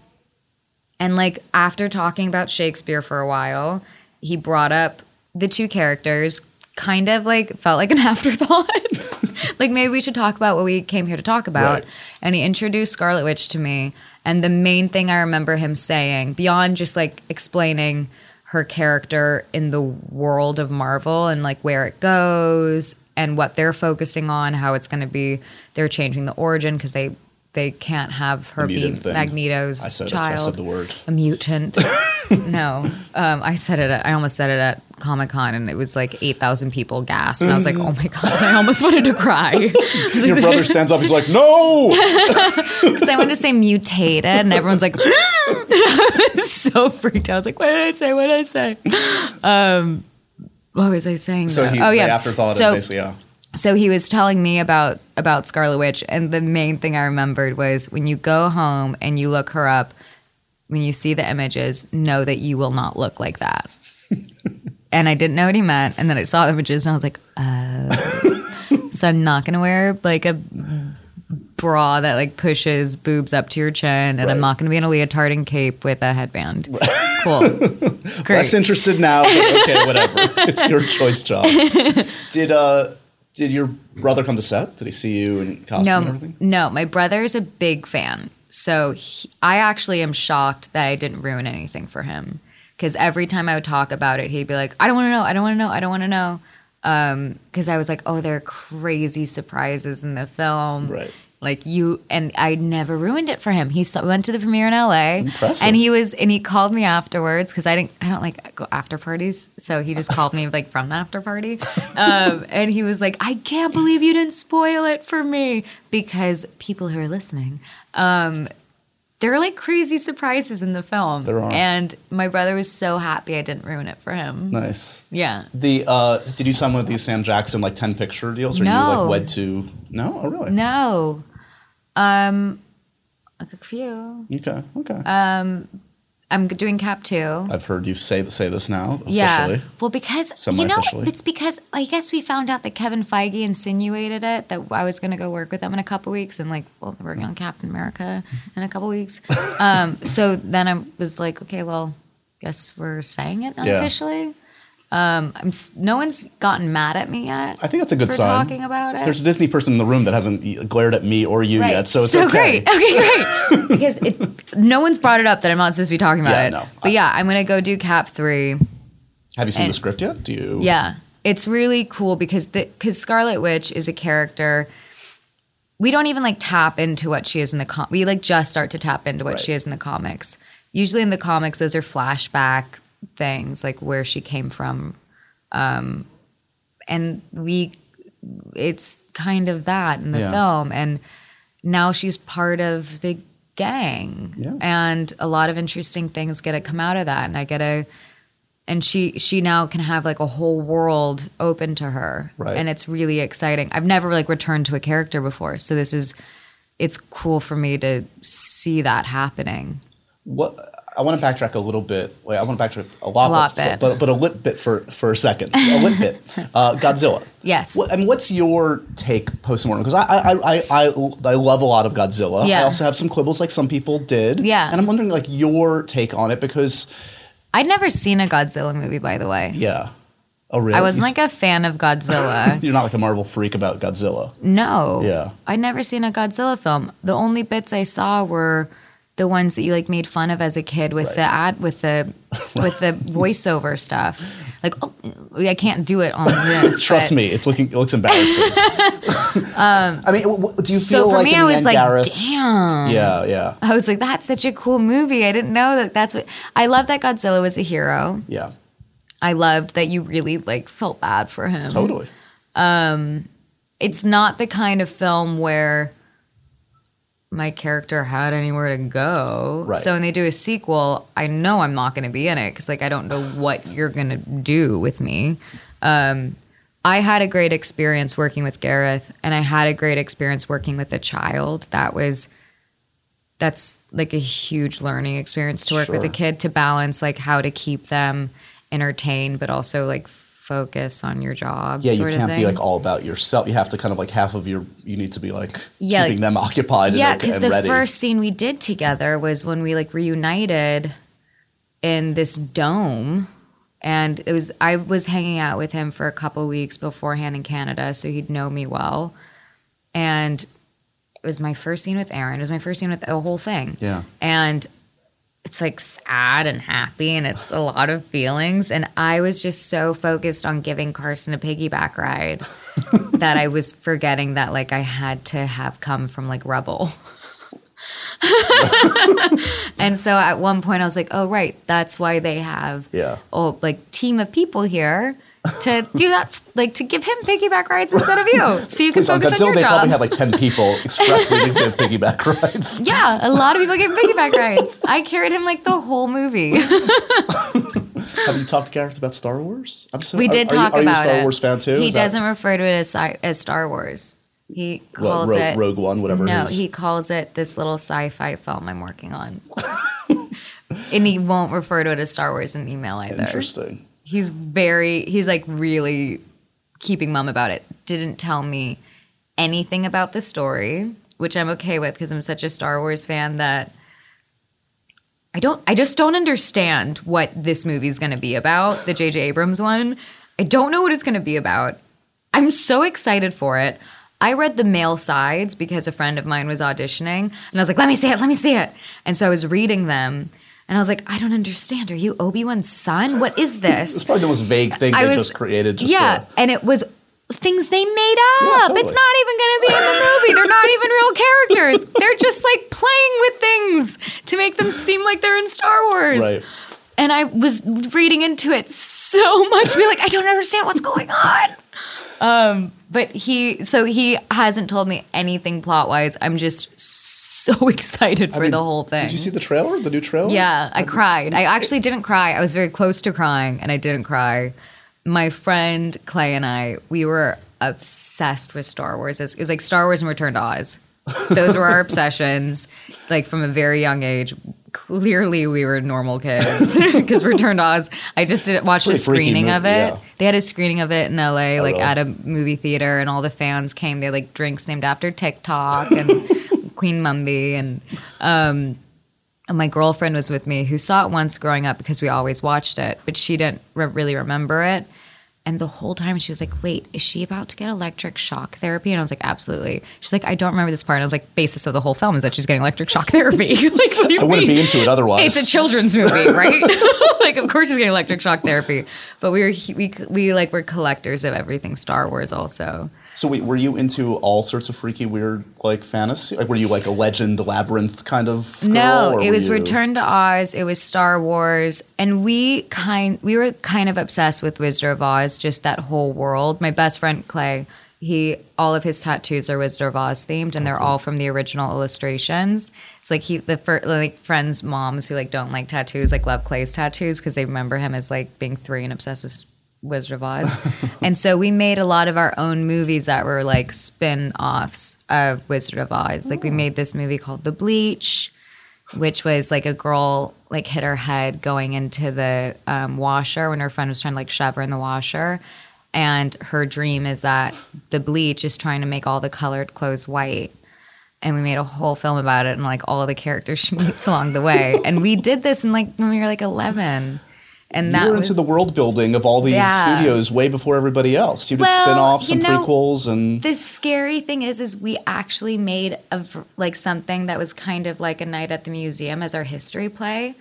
and like after talking about Shakespeare for a while, he brought up the two characters kind of like felt like an afterthought. like maybe we should talk about what we came here to talk about. Right. And he introduced Scarlet Witch to me. And the main thing I remember him saying, beyond just like explaining her character in the world of Marvel and like where it goes and what they're focusing on, how it's going to be, they're changing the origin because they they can't have her be thing. Magneto's I said it. child I said the word. a mutant. no, um, I said it. At, I almost said it at Comic Con, and it was like eight thousand people gasped. And I was like, "Oh my god!" I almost wanted to cry Your brother stands up. He's like, "No!" because I wanted to say mutated, and everyone's like, I was so freaked. out. I was like, "What did I say? What did I say?" Um, what was I saying? So though? he, oh yeah, afterthought So- of basically, yeah. so he was telling me about about Scarlet Witch, and the main thing I remembered was when you go home and you look her up, when you see the images, know that you will not look like that. And I didn't know what he meant, and then I saw the images, and I was like, oh. so I'm not gonna wear like a bra that like pushes boobs up to your chin, and Right. I'm not gonna be in a leotard and cape with a headband. Cool, great. Less interested now. But okay, whatever. it's your choice, Josh. Did uh, did your brother come to set? Did he see you in costume and No, everything? no, my brother is a big fan. So he, I actually am shocked that I didn't ruin anything for him. Because every time I would talk about it, he'd be like, I don't want to know, I don't want to know, I don't want to know. Because I was like, oh, there are crazy surprises in the film. Right. Like you, and I never ruined it for him. He saw, went to the premiere in LA, Impressive. and he was, and he called me afterwards because I didn't, I don't like go after parties, so he just called me like from the after party, um, and he was like, I can't believe you didn't spoil it for me because people who are listening, um, there are like crazy surprises in the film, There are. and my brother was so happy I didn't ruin it for him. Nice. Yeah, The uh, did you sign one of these Sam Jackson like ten picture deals? Or you No. like wed to? No, oh really? no, um, like a few. Okay, okay. Uh, I'm doing Cap two. I've heard you say say this now Yeah. Well, because you know, it's because I guess we found out that Kevin Feige insinuated it that I was going to go work with them in a couple weeks, and like, well, we're working on Captain America in a couple weeks. Um, so then I was like, okay, well, guess we're saying it unofficially. Um, I'm no one's gotten mad at me yet. I think that's a good for sign. talking about it. There's a Disney person in the room that hasn't glared at me or you Right. yet, so it's okay. great. Okay, great. because it, no one's brought it up that I'm not supposed to be talking about Yeah, it. no. But yeah, I'm gonna go do Cap three. Have you seen And- the script yet? Do you? Yeah, it's really cool because the because Scarlet Witch is a character. We don't even like tap into what she is in the com. We like just start to tap into what Right. she is in the comics. Usually in the comics, those are flashback things, like where she came from, um, and we. It's kind of that in the Yeah. film, and now she's part of the gang, Yeah. and a lot of interesting things get to come out of that, and I get to and she she now can have like a whole world open to her Right. and it's really exciting i've never like returned to a character before so this is it's cool for me to see that happening What I want to backtrack a little bit. Wait, I want to backtrack a lot, A lot but, bit. but but a lit bit for for a second. A lit bit. Uh, Godzilla. Yes. I mean, what's your take post mortem? Because I, I I I I love a lot of Godzilla. Yeah. I also have some quibbles, like some people did. Yeah. And I'm wondering, like, your take on it because, i'd never seen a godzilla movie by the way yeah. Oh, really? i wasn't like a fan of godzilla You're not like a Marvel freak about Godzilla. no Yeah. i'd never seen a godzilla film the only bits i saw were the ones that you like made fun of as a kid with Right. the ad with the with the voiceover stuff like oh, i can't do it on this Trust but- me, it's looking it looks embarrassing. I mean, w- w- do you feel Um, so for like me in i the was end, like Gareth? damn Yeah, yeah, I was like, that's such a cool movie. I didn't know that that's what I love that Godzilla was a hero. yeah. I loved that you really like felt bad for him. Totally. It's not the kind of film where my character had anywhere to go. Right. So when they do a sequel, I know I'm not going to be in it because like I don't know what you're going to do with me. Um, I had a great experience working with Gareth, and I had a great experience working with a child. That was that's like a huge learning experience to work with a kid to balance like how to keep them entertained, but also like focus on your job. Yeah, you can't be like all about yourself. You have to kind of like half of your. You need to be like Yeah, keeping like- them occupied. yeah and, because the ready. first scene we did together was when we like reunited in this dome And it was I was hanging out with him for a couple weeks beforehand in Canada, so he'd know me well. And it was my first scene with Aaron. It was my first scene with the whole thing. Yeah. And it's like sad and happy and it's a lot of feelings. And I was just so focused on giving Carson a piggyback ride that I was forgetting that like I had to have come from like Rebel. and so at one point I was like, oh right, that's why they have Yeah. oh like team of people here to do that like to give him piggyback rides instead of you. So you can Please, focus on Godzilla, your they job. probably have like 10 people expressly to give piggyback rides. yeah, a lot of people get piggyback rides. I carried him like the whole movie. Have you talked to Gareth about Star Wars? I'm so, We are- did are you- talk are you, about a Star it. Wars fan too? He Is doesn't refer to it as as Star Wars. He what, calls Rogue, it Rogue One, whatever No, he calls it this little sci-fi film I'm working on. and he won't refer to it as Star Wars in email either. Interesting. He's very he's like really keeping mum about it. Didn't tell me anything about the story, which I'm okay with because I'm such a Star Wars fan that I don't I just don't understand what this movie's going to be about, the JJ Abrams one. I don't know what it's going to be about. I'm so excited for it. I read the male sides because a friend of mine was auditioning and I was like, "Let me see it. Let me see it." And so I was reading them and I was like, "I don't understand. Are you Obi-Wan's son? What is this?" It's probably the most vague thing I they was- just created. Just yeah, to- and it was things they made up. totally. It's not even going to be in the movie. They're not even real characters. They're just like playing with things to make them seem like they're in Star Wars. right. And I was reading into it so much, be like, I don't understand what's going on. Um, but he, so he hasn't told me anything plot wise. I'm just so excited for I mean, the whole thing. Did you see the trailer? The new trailer? Yeah, I cried. I actually didn't cry. I was very close to crying and I didn't cry. My friend Clay and I, we were obsessed with Star Wars. It was like Star Wars and Return to Oz. Those were our obsessions, like from a very young age. Clearly, we were normal kids because Return to Oz. I just did watched a screening movie, of it. yeah. They had a screening of it in LA, oh, like really? at a movie theater, and all the fans came. They had, like drinks named after Tik-Tok and Queen Mombi and um, and my girlfriend was with me who saw it once growing up because we always watched it, but she didn't re- really remember it. And the whole time she was like, "Wait, is she about to get electric shock therapy?" And I was like, "Absolutely." She's like, "I don't remember this part." And I was like, "Basis of the whole film is that she's getting electric shock therapy." like, what do you I wouldn't mean? be into it otherwise. It's a children's movie, right? like, of course she's getting electric shock therapy. But we were we we like were collectors of everything Star Wars, also. So wait, were you into all sorts of freaky, weird, like fantasy? Like, were you like a legend, labyrinth kind of? Girl, No, it was you- Return to Oz. It was Star Wars, and we kind we were kind of obsessed with Wizard of Oz, just that whole world. My best friend Clay, he all of his tattoos are Wizard of Oz themed, and they're all from the original illustrations. It's like he the fir- like friends' moms who like don't like tattoos like love Clay's tattoos because they remember him as like being three and obsessed with. Wizard of Oz. and so we made a lot of our own movies that were like spin offs of Wizard of Oz. Like we made this movie called The Bleach, which was like a girl like hit her head going into the um, washer when her friend was trying to like shove her in the washer. And her dream is that the bleach is trying to make all the colored clothes white. And we made a whole film about it and like all the characters she meets along the way. And we did this in like when we were like 11. And You that were was into the world building of all these Yeah. studios way before everybody else. You did Well, spin-offs you and know, prequels and the scary thing is is we actually made a v- like something that was kind of like a night at the museum as our history play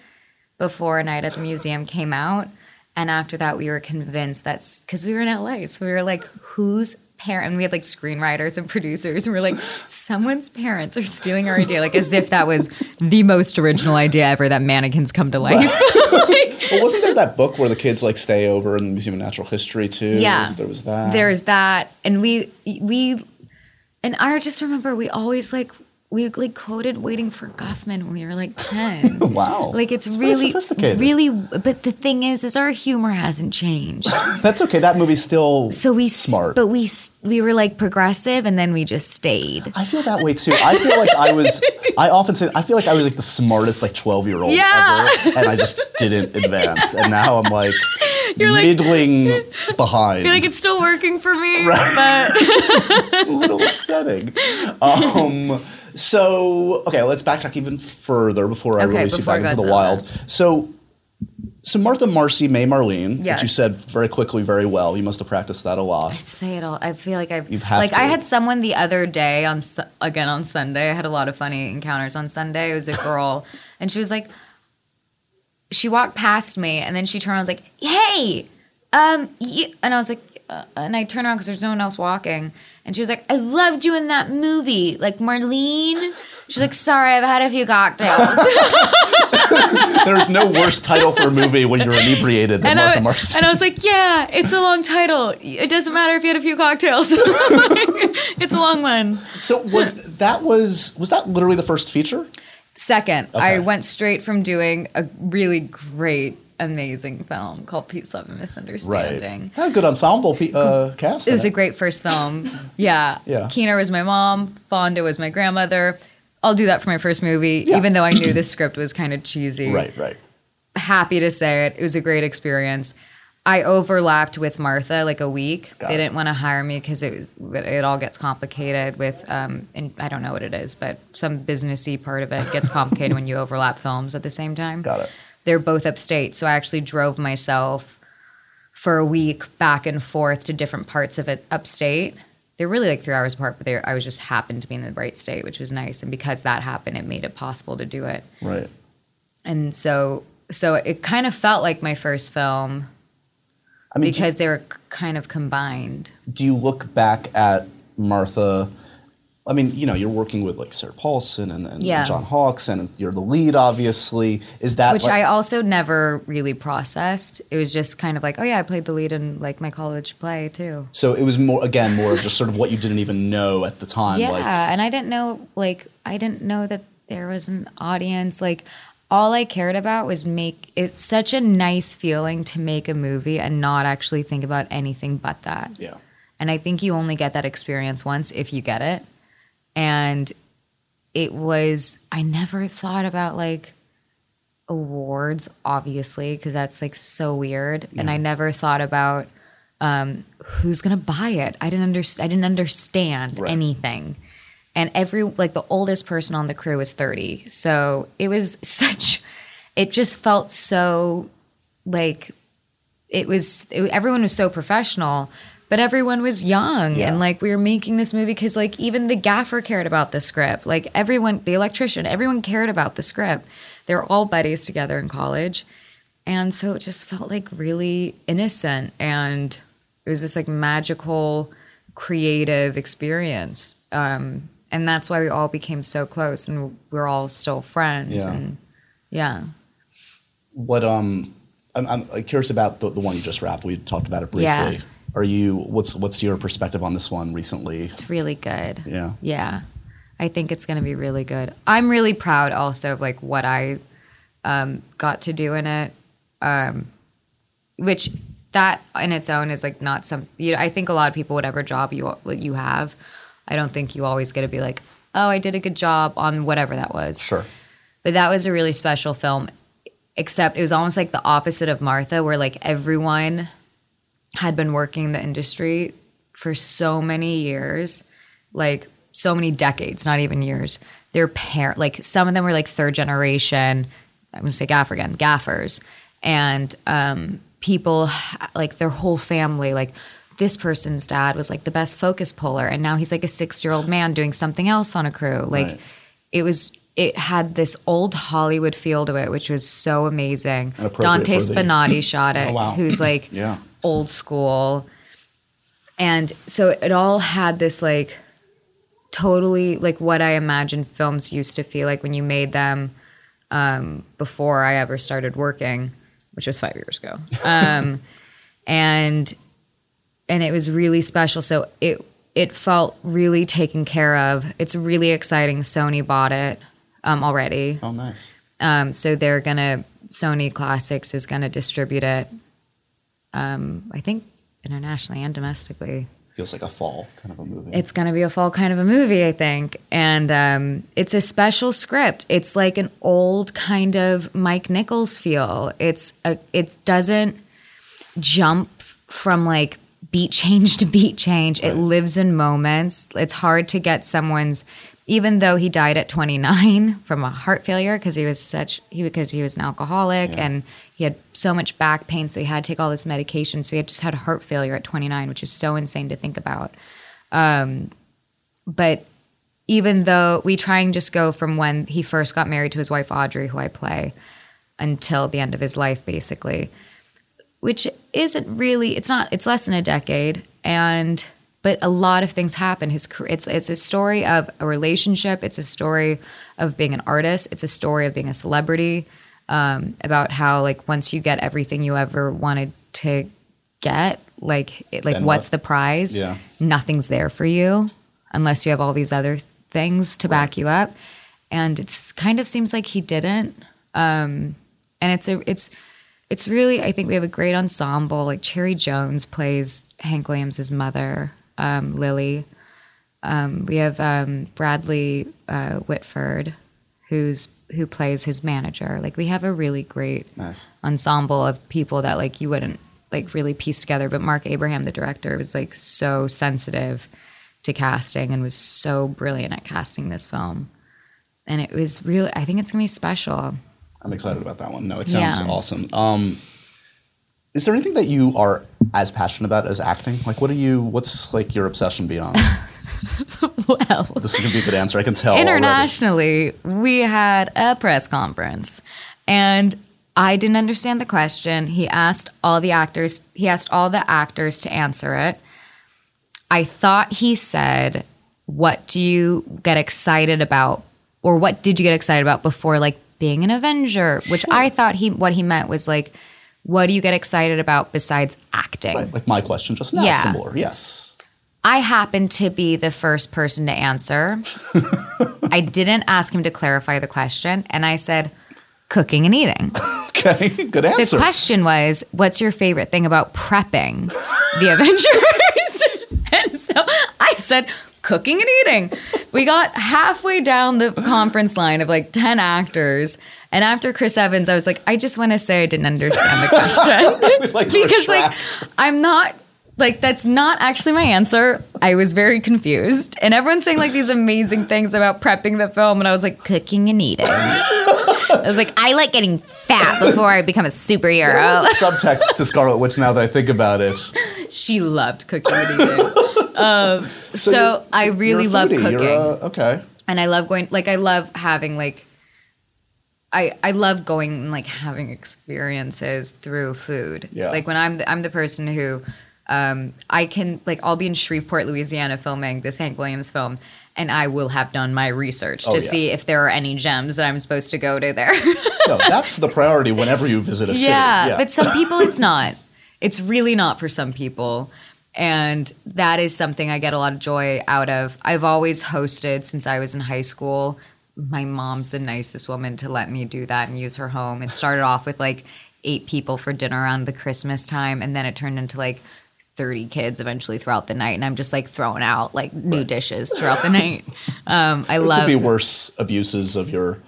before a night at the museum came out and after that we were convinced that's because we were in la so we were like whose parent and we had like screenwriters and producers and we are like someone's parents are stealing our idea like as if that was the most original idea ever that mannequins come to life well, wasn't there that book where the kids like stay over in the Museum of Natural History too? Yeah. there was that. There's that, and we we, and I just remember we always like we like quoted "Waiting for Guffman" when we were like ten. wow, Like it's, very really, sophisticated. really. But the thing is, is our humor hasn't changed. That's okay. That movie's still So we, smart. but we we were like progressive, and then we just stayed. I feel that way too. I feel like I was. I often say I feel like I was like the smartest like twelve year old Yeah. ever, and I just didn't advance. And now I'm like You're like- middling behind. I feel like it's still working for me, but a little upsetting. Um, so okay, let's backtrack even further before I Okay, release you I back into the to wild. So So Martha, Marcy, May, Marlene, Yes. which you said very quickly, very well. You must have practiced that a lot. I say it all. I feel like I've You've like to. I had someone the other day on again on Sunday. I had a lot of funny encounters on Sunday. It was a girl, and she was like, she walked past me, and then she turned. around and was like, "Hey," um, you, and I was like, uh, and I turn around because there's no one else walking, and she was like, "I loved you in that movie, like Marlene." She's like, "Sorry, I've had a few cocktails." There's no worse title for a movie when you're inebriated than and, Martha I, Marcy. and I was like, yeah, it's a long title. It doesn't matter if you had a few cocktails. it's a long one. So was that was was that literally the first feature? Second, I went straight from doing a really great, amazing film called Peace, Love, and Misunderstanding. A good ensemble uh, cast. It was a great first film. Yeah. Yeah. Keener was my mom. Fonda was my grandmother. I'll do that for my first movie, Yeah. even though I knew the script was kind of cheesy. right, right. happy to say it. It was a great experience. I overlapped with Martha like a week. Got they it. didn't want to hire me because it was- it all gets complicated with um and I don't know what it is, but some businessy part of it gets complicated when you overlap films at the same time. Got it. They're both upstate, so I actually drove myself for a week back and forth to different parts of it upstate. They're really like three hours apart, but I was just happened to be in the right state, which was nice. And because that happened, it made it possible to do it Right. and so so it kind of felt like my first film I mean, because they were kind of combined. do you look back at Martha? I mean, you know, you're working with like Sarah Paulson and, and Yeah. John Hawkes, and you're the lead, obviously. Is that which like- I also never really processed. It was just kind of like, oh yeah, I played the lead in like my college play too. so it was more again more of just sort of what you didn't even know at the time. yeah, Like, and I didn't know like I didn't know that there was an audience. Like all I cared about was make it's such a nice feeling to make a movie and not actually think about anything but that. yeah, And I think you only get that experience once if you get it. And it was, I never thought about like awards, obviously, because that's like so weird. And I never thought about um, who's going to buy it. I didn't, understand I didn't understand Right. anything. And every, like the oldest person on the crew was 30. So it was such, it just felt so like it was it, everyone was so professional but everyone was young Yeah. and like we were making this movie because like even the gaffer cared about the script like everyone the electrician everyone cared about the script they were all buddies together in college and so it just felt like really innocent and it was this like magical creative experience um and that's why we all became so close and we're all still friends Yeah. and yeah what um, I'm, I'm curious about the, the one you just wrapped. We talked about it briefly. Yeah. Are you? What's what's your perspective on this one recently? it's really good Yeah. Yeah. I think it's going to be really good. I'm really proud also of like what I um, got to do in it. Um, which that in its own is like not some you know, I think a lot of people whatever job you you have, I don't think you always get to be like, "Oh, I did a good job on whatever that was." Sure. But that was a really special film, except it was almost like the opposite of Martha, where like everyone had been working in the industry for so many years, like so many decades, not even years. Their parent, like some of them were like third generation. I'm gonna say gaffer again, gaffers, and um, people like their whole family, like. This person's dad was like the best focus puller, and now he's like a six-year-old man doing something else on a crew. Like, Right. it was it had this old Hollywood feel to it, which was so amazing. Dante Spinotti shot it, Oh, wow. who's like Yeah. Old school. And so it all had this like totally like what I imagined films used to feel like when you made them um, before I ever started working, which was five years ago. Um, and and it was really special. So it it felt really taken care of. It's really exciting. Sony bought it um, already. Oh, nice. Um, so they're gonna Sony Classics is gonna distribute it. Um, I think internationally and domestically. Feels like a fall kind of a movie. It's gonna be a fall kind of a movie, I think, and um, it's a special script. It's like an old kind of Mike Nichols feel. It's a, it doesn't jump from like beat change to beat change. It lives in moments. It's hard to get someone's even though he died at 29 from a heart failure because he was such he because he was an alcoholic and he had so much back pain so he had to take all this medication so he had just had heart failure at 29 which is so insane to think about. Um, but even though we try and just go from when he first got married to his wife audrey who i play until the end of his life basically which isn't really it's not it's less than a decade and but a lot of things happen. His it's it's a story of a relationship it's a story of being an artist it's a story of being a celebrity um, about how like once you get everything you ever wanted to get like it, like Then what's what? the prize? Yeah. nothing's there for you unless you have all these other things to back you up. And it's kind of seems like he didn't um and it's a it's it's really i think we have a great ensemble. Like cherry jones plays hank williams' mother um, lily. Um, we have um, bradley uh, whitford who's who plays his manager like we have a really great Nice. ensemble of people that like you wouldn't like really piece together but marc abraham the director was like so sensitive to casting and was so brilliant at casting this film and it was really i think it's gonna be special I'm excited about that one. No, it sounds Yeah. awesome. Um, is there anything that you are as passionate about as acting? Like, what are you? What's like your obsession beyond? well this is gonna be a good answer. I can tell. already. internationally we had a press conference and i didn't understand the question he asked all the actors he asked all the actors to answer it i thought he said what do you get excited about or what did you get excited about before like being an avenger which i thought he what he meant was like what do you get excited about besides acting Right, like my question just now, Yeah. similar. Yes. I happened to be the first person to answer. I didn't ask him to clarify the question, and I said, cooking and eating. Okay. Good answer. The question was, what's your favorite thing about prepping the Avengers? and so I said, cooking and eating. We got halfway down the conference line of like 10 actors. And after Chris Evans, I was like, I just want to say I didn't understand the question like because like. I'm not like that's not actually my answer. I was very confused, and everyone's saying like these amazing things about prepping the film, and I was like cooking and eating. I was like, I like getting fat before I become a superhero. A subtext to Scarlet Witch now that I think about it. she loved cooking and eating. Um, so you're- I really love cooking. You're, uh, okay. and I love going like I love having like I I love going and like having experiences through food. Yeah. Like when I'm the, I'm the person who um I can like I'll be in Shreveport, Louisiana filming this Hank Williams film and I will have done my research Oh, to yeah. see if there are any gems that I'm supposed to go to there. No, that's the priority whenever you visit a city. yeah, but some people it's not. It's really not for some people. And that is something I get a lot of joy out of. I've always hosted since I was in high school. My mom's the nicest woman to let me do that and use her home. It started off with like eight people for dinner around the Christmas time, and then it turned into like 30 kids eventually throughout the night. And I'm just like throwing out like new dishes throughout the night. Um, I It love could be worse abuses of your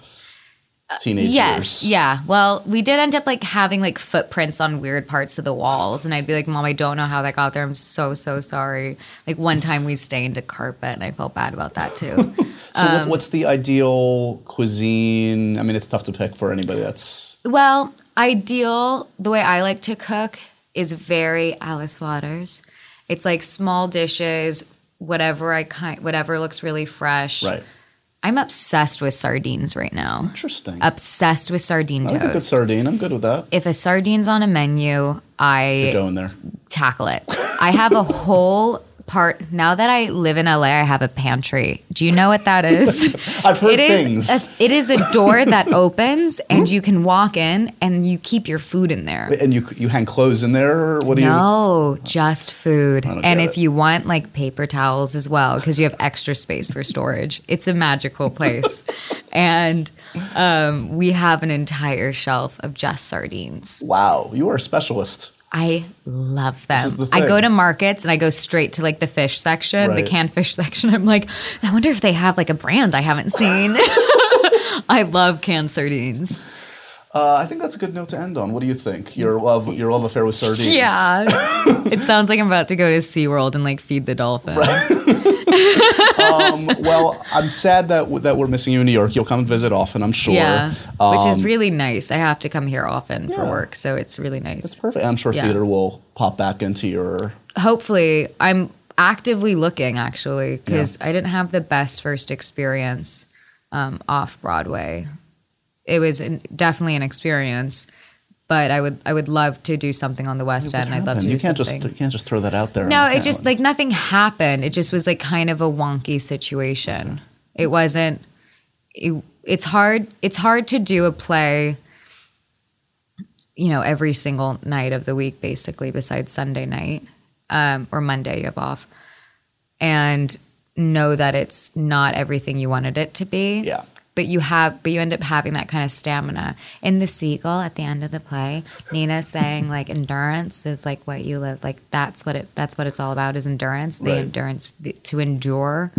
teenage Yes, years. yeah. Well, we did end up like having like footprints on weird parts of the walls, and I'd be like, "Mom, I don't know how that got there. I'm so so sorry." Like one time we stained a carpet, and I felt bad about that too. So, Um, what's the ideal cuisine? I mean, it's tough to pick for anybody that's well, ideal the way I like to cook is very Alice Waters. It's like small dishes, whatever I kind, whatever looks really fresh. right. I'm obsessed with sardines right now. Interesting. Obsessed with sardine I like a good toast. sardine. I'm good with that. If a sardine's on a menu, I Going there. tackle it. I have a whole part now that I live in LA. I have a pantry. Do you know what that is? I've heard It is things. a, it is a door that opens and you can walk in and you keep your food in there. and you you hang clothes in there, or what do you? No, just food. And if it. you want like paper towels as well, because you have extra space for storage, it's a magical place. and um, we have an entire shelf of just sardines. Wow, you are a specialist. I love them. the I go to markets and I go straight to like the fish section, the canned fish section. I'm like, I wonder if they have like a brand I haven't seen. I love canned sardines. Uh, I think that's a good note to end on. What do you think? Your love, your love affair with sardines. Yeah. it sounds like I'm about to go to SeaWorld and like feed the dolphins. um, well, I'm sad that that we're missing you in New York. You'll come and visit often, I'm sure. Yeah. Which is Um, really nice. I have to come here often for work, so it's really nice. It's perfect. I'm sure Yeah. theater will pop back into your. hopefully i'm actively looking actually because i didn't have the best first experience um, off broadway it was an, definitely an experience but i would i would love to do something on the west end i'd love to happened? do you can't something just you can't just throw that out there. no it just like nothing happened it just was like kind of a wonky situation it wasn't it, it's hard it's hard to do a play you know every single night of the week basically besides sunday night um, or monday you have off and know that it's not everything you wanted it to be Yeah. But you have but you end up having that kind of stamina in the seagull at the end of the play nina saying like endurance is like what you live like that's what it that's what it's all about is endurance the Right. endurance the, to endure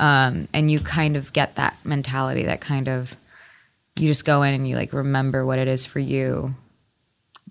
um, and you kind of get that mentality that kind of you just go in and you like remember what it is for you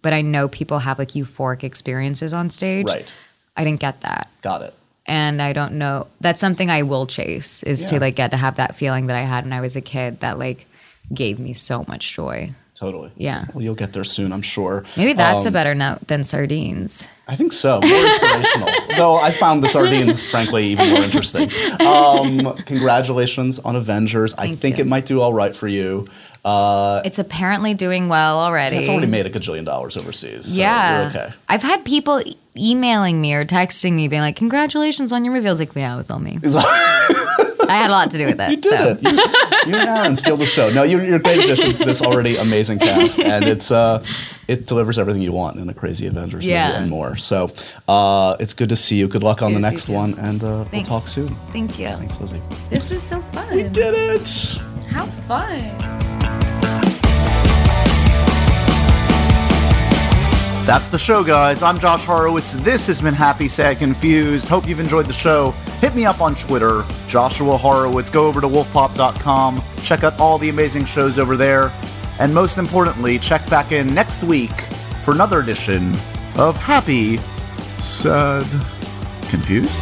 but i know people have like euphoric experiences on stage Right. i didn't get that Got it. And I don't know. That's something I will chase is to like get to have that feeling that I had when I was a kid that like gave me so much joy. Totally. Yeah. Well, you'll get there soon, I'm sure. Maybe that's a Um, better note than sardines. I think so. More inspirational. Though I found the sardines, frankly, even more interesting. Um, congratulations on Avengers. I think you. it might do all right for you. Uh, It's apparently doing well already. it's already made a gajillion dollars overseas. So yeah. You're okay. I've had people e- emailing me or texting me being like, "Congratulations on your movie." I was like, "Yeah, it was all me. I had a lot to do with it." You did so. it. You, you and Aaron steal the show. No, you're, you're great additions to this already amazing cast, and it's uh, it delivers everything you want in a crazy Avengers Yeah. movie and more. So uh, it's good to see you. Good luck on Good the next you, too. one, and uh, we'll talk soon. Thank you. Thanks, Lizzie. This was so fun. We did it. How fun. That's the show, guys. I'm Josh Horowitz. This has been Happy, Sad, Confused. Hope you've enjoyed the show. Hit me up on Twitter, Joshua Horowitz. Go over to wolfpop.com. Check out all the amazing shows over there. And most importantly, check back in next week for another edition of Happy, Sad, Confused.